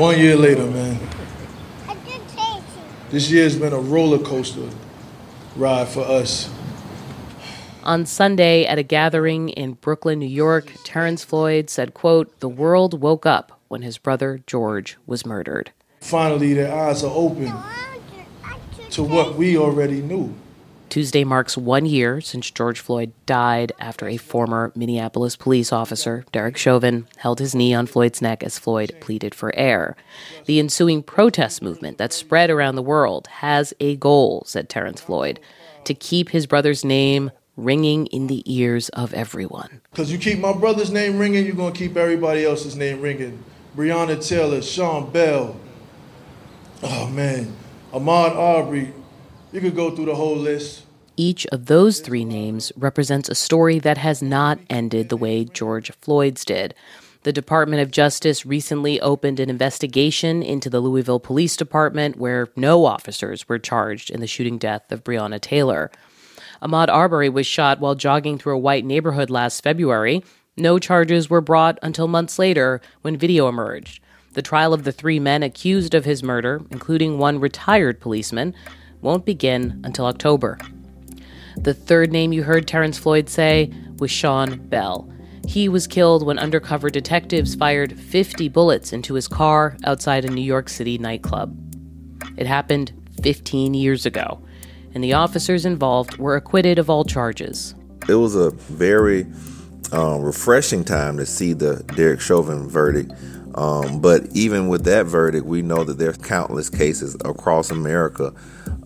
One year later, man. This year's been a roller coaster ride for us. On Sunday at a gathering in Brooklyn, New York, Terrence Floyd said, quote, "The world woke up when his brother George was murdered." Finally, their eyes are open to what we already knew. Tuesday marks one year since George Floyd died after a former Minneapolis police officer, Derek Chauvin, held his knee on Floyd's neck as Floyd pleaded for air. The ensuing protest movement that spread around the world has a goal, said Terrence Floyd, to keep his brother's name ringing in the ears of everyone. Because you keep my brother's name ringing, you're going to keep everybody else's name ringing. Breonna Taylor, Sean Bell. Oh, man. Ahmaud Arbery, you could go through the whole list. Each of those three names represents a story that has not ended the way George Floyd's did. The Department of Justice recently opened an investigation into the Louisville Police Department where no officers were charged in the shooting death of Breonna Taylor. Ahmaud Arbery was shot while jogging through a white neighborhood last February. No charges were brought until months later when video emerged. The trial of the three men accused of his murder, including one retired policeman, won't begin until October. The third name you heard Terrence Floyd say was Sean Bell. He was killed when undercover detectives fired 50 bullets into his car outside a New York City nightclub. It happened 15 years ago, and the officers involved were acquitted of all charges. It was a very uh, refreshing time to see the Derek Chauvin verdict um, but even with that verdict, we know that there's countless cases across America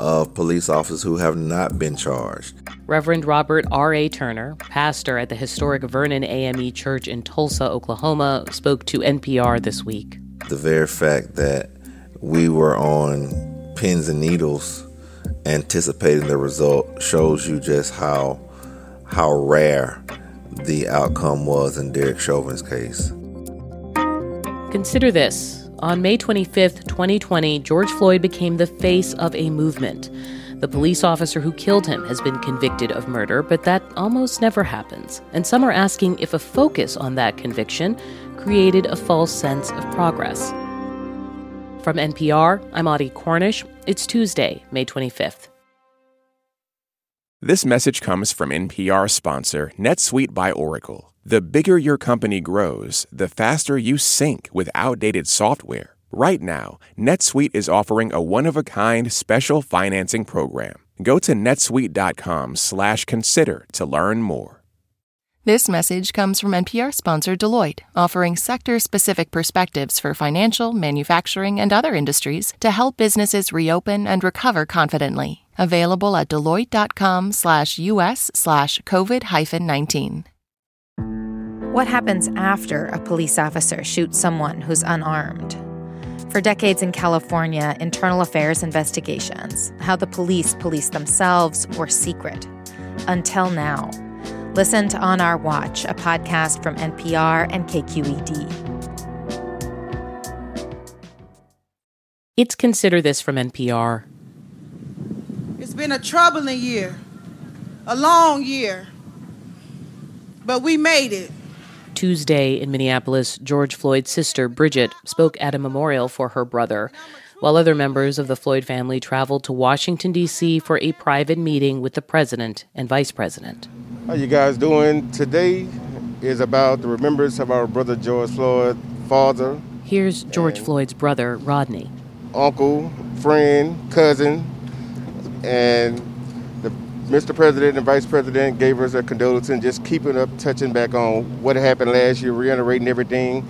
of police officers who have not been charged. Reverend Robert R.A. Turner, pastor at the historic Vernon AME Church in Tulsa, Oklahoma, spoke to NPR this week. The very fact that we were on pins and needles anticipating the result shows you just how how rare the outcome was in Derek Chauvin's case. Consider this. On May 25, 2020, George Floyd became the face of a movement. The police officer who killed him has been convicted of murder, but that almost never happens. And some are asking if a focus on that conviction created a false sense of progress. From NPR, I'm Audie Cornish. It's Tuesday, May 25th. This message comes from NPR sponsor NetSuite by Oracle. The bigger your company grows, the faster you sink with outdated software. Right now, NetSuite is offering a one-of-a-kind special financing program. Go to netsuite.com/consider to learn more. This message comes from NPR sponsor Deloitte, offering sector-specific perspectives for financial, manufacturing, and other industries to help businesses reopen and recover confidently. Available at deloitte.com/us/covid-19. What happens after a police officer shoots someone who's unarmed? For decades in California, internal affairs investigations, how the police police themselves, were secret. Until now. Listen to On Our Watch, a podcast from NPR and KQED. It's Consider This from NPR. It's been a troubling year, a long year, but we made it. Tuesday in Minneapolis, George Floyd's sister, Bridget, spoke at a memorial for her brother, while other members of the Floyd family traveled to Washington, D.C. for a private meeting with the president and vice president. How you guys doing? Today is about the remembrance of our brother George Floyd, father. Here's George Floyd's brother, Rodney. Uncle, friend, cousin, and Mr. President and Vice President gave us a condolence and just keeping up, touching back on what happened last year, reiterating everything.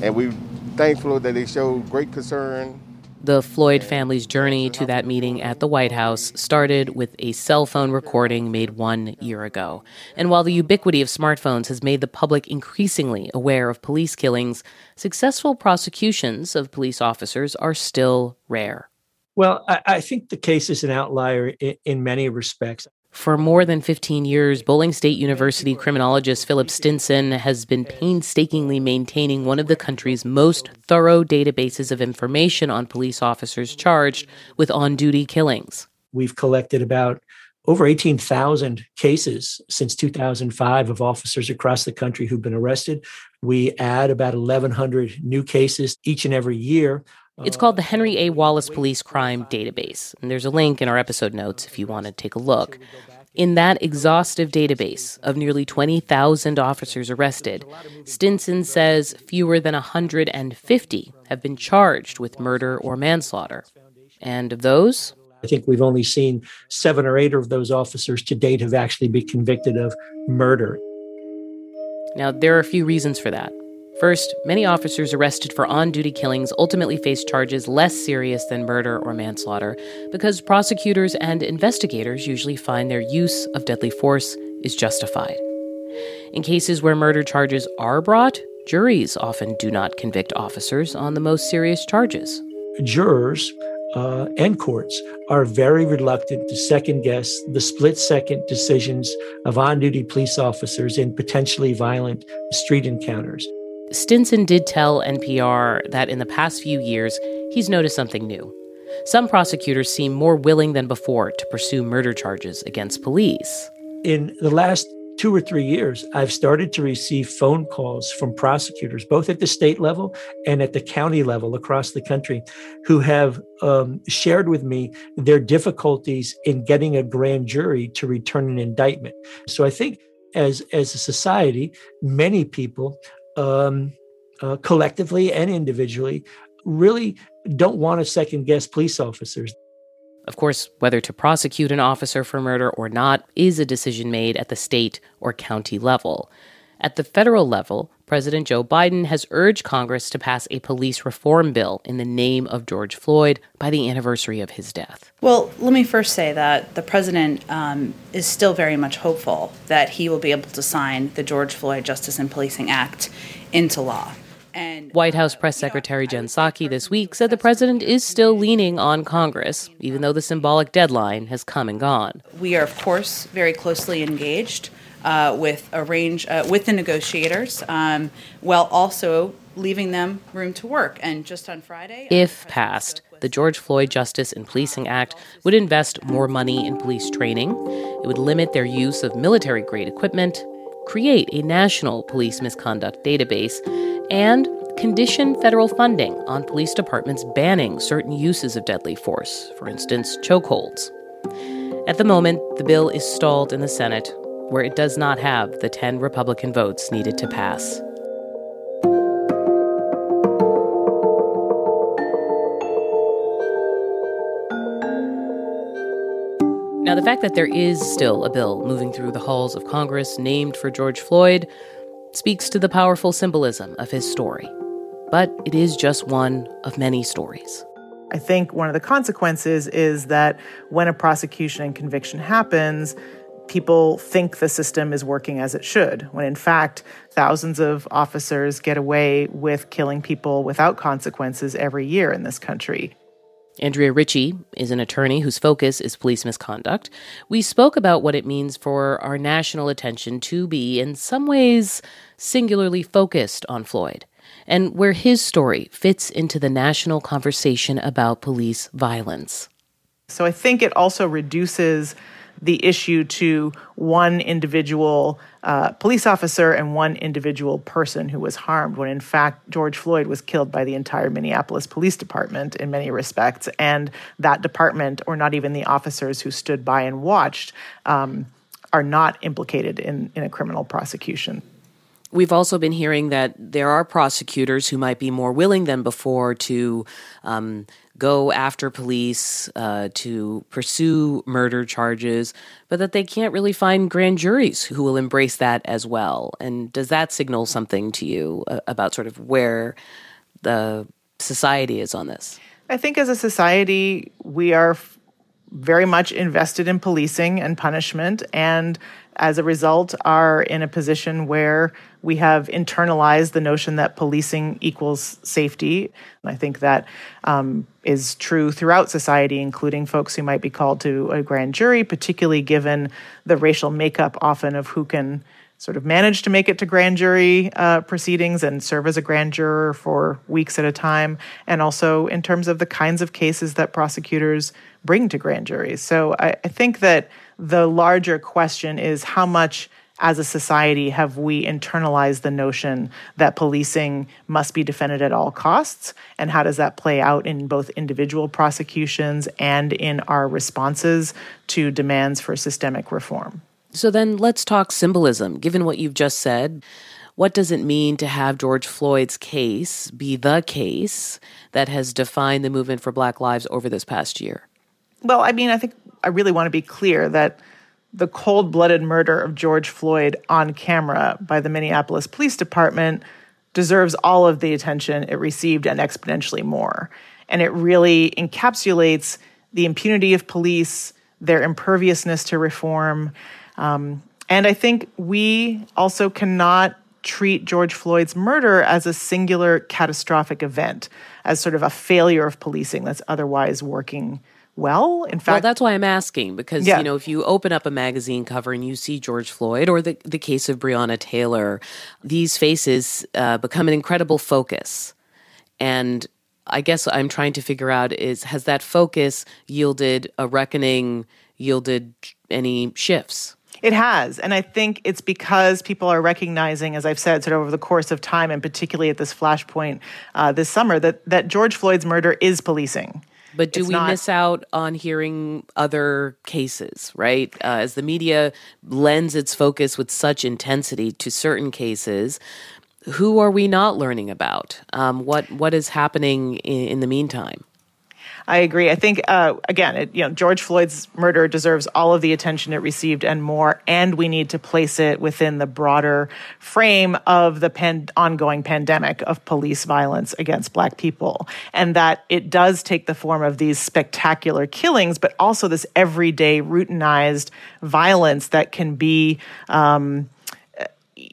And we're thankful that they showed great concern. The Floyd family's journey to that meeting at the White House started with a cell phone recording made one year ago. And while the ubiquity of smartphones has made the public increasingly aware of police killings, successful prosecutions of police officers are still rare. Well, I, I think the case is an outlier in, in many respects. For more than 15 years, Bowling State University criminologist Phillip Stinson has been painstakingly maintaining one of the country's most thorough databases of information on police officers charged with on duty killings. We've collected about over 18,000 cases since 2005 of officers across the country who've been arrested We add about 1,100 new cases each and every year. It's called the Henry A. Wallace Police Crime Database. And there's a link in our episode notes if you want to take a look. In that exhaustive database of nearly 20,000 officers arrested, Stinson says fewer than 150 have been charged with murder or manslaughter. And of those, I think we've only seen seven or eight of those officers to date have actually been convicted of murder. Now, there are a few reasons for that. First, many officers arrested for on duty killings ultimately face charges less serious than murder or manslaughter because prosecutors and investigators usually find their use of deadly force is justified. In cases where murder charges are brought, juries often do not convict officers on the most serious charges. Jurors uh, and courts are very reluctant to second guess the split second decisions of on duty police officers in potentially violent street encounters. Stinson did tell NPR that in the past few years, he's noticed something new. Some prosecutors seem more willing than before to pursue murder charges against police. In the last two or three years, I've started to receive phone calls from prosecutors, both at the state level and at the county level across the country, who have um, shared with me their difficulties in getting a grand jury to return an indictment. So I think as, as a society, many people um, uh, collectively and individually really don't want to second guess police officers. Of course, whether to prosecute an officer for murder or not is a decision made at the state or county level. At the federal level, President Joe Biden has urged Congress to pass a police reform bill in the name of George Floyd by the anniversary of his death. Well, let me first say that the president um, is still very much hopeful that he will be able to sign the George Floyd Justice and Policing Act into law. And White House Press Secretary Jen Psaki this week said the president is still leaning on Congress, even though the symbolic deadline has come and gone. We are, of course, very closely engaged uh, with a range uh, with the negotiators, um, while also leaving them room to work. And just on Friday, if passed, the George Floyd Justice and Policing Act would invest more money in police training. It would limit their use of military grade equipment, create a national police misconduct database, and condition federal funding on police departments banning certain uses of deadly force, for instance, chokeholds. At the moment, the bill is stalled in the Senate, where it does not have the 10 Republican votes needed to pass. Now, the fact that there is still a bill moving through the halls of Congress named for George Floyd speaks to the powerful symbolism of his story. But it is just one of many stories. I think one of the consequences is that when a prosecution and conviction happens, people think the system is working as it should, when in fact, thousands of officers get away with killing people without consequences every year in this country. Andrea Ritchie is an attorney whose focus is police misconduct. We spoke about what it means for our national attention to be, in some ways, singularly focused on Floyd, and where his story fits into the national conversation about police violence. So I think it also reduces the issue to one individual uh, police officer and one individual person who was harmed, when in fact George Floyd was killed by the entire Minneapolis Police Department in many respects. And that department, or not even the officers who stood by and watched, um, are not implicated in, in a criminal prosecution. We've also been hearing that there are prosecutors who might be more willing than before to um, go after police, uh, to pursue murder charges, but that they can't really find grand juries who will embrace that as well. And does that signal something to you uh, about sort of where the society is on this? I think as a society, we are very much invested in policing and punishment, and as a result, are in a position where we have internalized the notion that policing equals safety. And I think that um, is true throughout society, including folks who might be called to a grand jury, particularly given the racial makeup often of who can sort of manage to make it to grand jury uh, proceedings and serve as a grand juror for weeks at a time, and also in terms of the kinds of cases that prosecutors bring to grand juries. So I, I think that the larger question is how much as a society have we internalized the notion that policing must be defended at all costs? And how does that play out in both individual prosecutions and in our responses to demands for systemic reform? So then let's talk symbolism. Given what you've just said, what does it mean to have George Floyd's case be the case that has defined the movement for Black lives over this past year? Well, I mean, I think I really want to be clear that the cold blooded murder of George Floyd on camera by the Minneapolis Police Department deserves all of the attention it received and exponentially more. And it really encapsulates the impunity of police, their imperviousness to reform. Um, and I think we also cannot treat George Floyd's murder as a singular catastrophic event, as sort of a failure of policing that's otherwise working well. In fact, well, that's why I'm asking because yeah. you know if you open up a magazine cover and you see George Floyd or the the case of Breonna Taylor, these faces uh, become an incredible focus, and I guess I'm trying to figure out is has that focus yielded a reckoning, yielded any shifts? It has. And I think it's because people are recognizing, as I've said, sort of over the course of time, and particularly at this flashpoint uh, this summer, that, that George Floyd's murder is policing. But do it's we not... miss out on hearing other cases, right? Uh, as the media lends its focus with such intensity to certain cases, who are we not learning about? Um, what what is happening in, in the meantime? I agree. I think uh, again, it, you know, George Floyd's murder deserves all of the attention it received and more, and we need to place it within the broader frame of the pan- ongoing pandemic of police violence against Black people, and that it does take the form of these spectacular killings, but also this everyday routinized violence that can be. Um,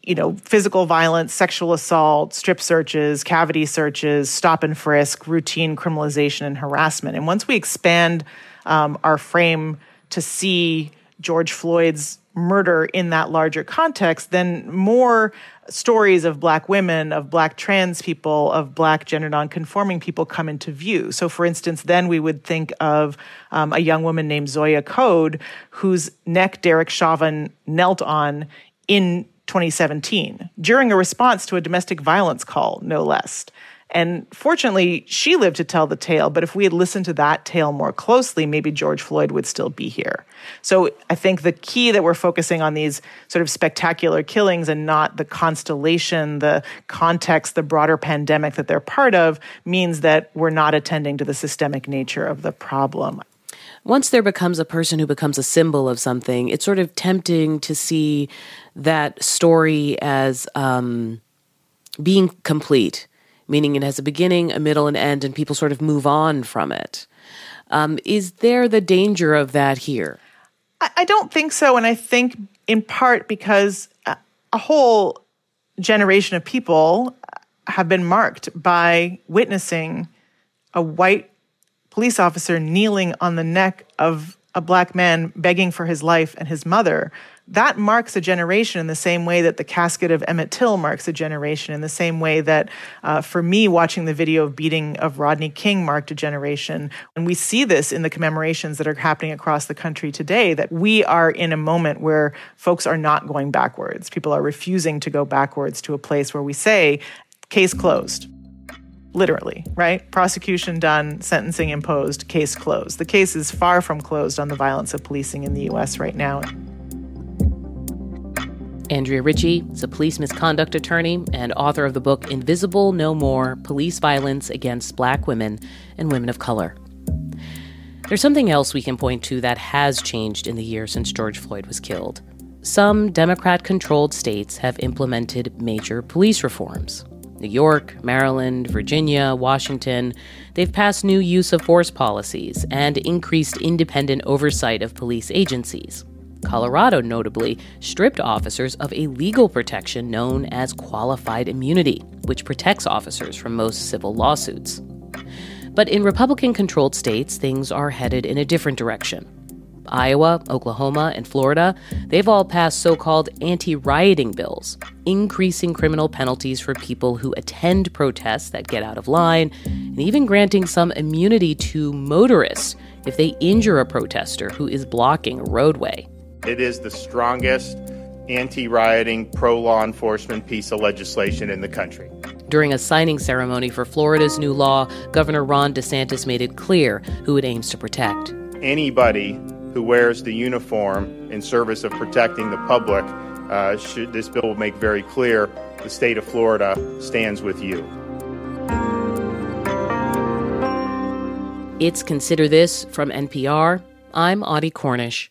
you know, physical violence, sexual assault, strip searches, cavity searches, stop and frisk, routine criminalization, and harassment. And once we expand um, our frame to see George Floyd's murder in that larger context, then more stories of black women, of black trans people, of black gender nonconforming people come into view. So, for instance, then we would think of um, a young woman named Zoya Code, whose neck Derek Chauvin knelt on in 2017 during a response to a domestic violence call, no less. And fortunately, she lived to tell the tale. But if we had listened to that tale more closely, maybe George Floyd would still be here. So I think the key that we're focusing on these sort of spectacular killings and not the constellation, the context, the broader pandemic that they're part of means that we're not attending to the systemic nature of the problem once there becomes a person who becomes a symbol of something, it's sort of tempting to see that story as um, being complete, meaning it has a beginning, a middle, and end, and people sort of move on from it. Um, is there the danger of that here? I, I don't think so. And I think in part because a whole generation of people have been marked by witnessing a white police officer kneeling on the neck of a black man begging for his life and his mother, that marks a generation in the same way that the casket of Emmett Till marks a generation, in the same way that uh, for me, watching the video of beating of Rodney King marked a generation. And we see this in the commemorations that are happening across the country today, that we are in a moment where folks are not going backwards. People are refusing to go backwards to a place where we say, case closed literally, right? Prosecution done, sentencing imposed, case closed. The case is far from closed on the violence of policing in the US right now. Andrea Ritchie is a police misconduct attorney and author of the book Invisible No More Police Violence Against Black Women and Women of Color. There's something else we can point to that has changed in the year since George Floyd was killed. Some Democrat controlled states have implemented major police reforms. New York, Maryland, Virginia, Washington, they've passed new use of force policies and increased independent oversight of police agencies. Colorado, notably, stripped officers of a legal protection known as qualified immunity, which protects officers from most civil lawsuits. But in Republican controlled states, things are headed in a different direction. Iowa, Oklahoma, and Florida, they've all passed so called anti rioting bills, increasing criminal penalties for people who attend protests that get out of line, and even granting some immunity to motorists if they injure a protester who is blocking a roadway. It is the strongest anti rioting, pro law enforcement piece of legislation in the country. During a signing ceremony for Florida's new law, Governor Ron DeSantis made it clear who it aims to protect. Anybody who wears the uniform in service of protecting the public, uh, should, this bill will make very clear the state of Florida stands with you. It's Consider This from NPR. I'm Audie Cornish.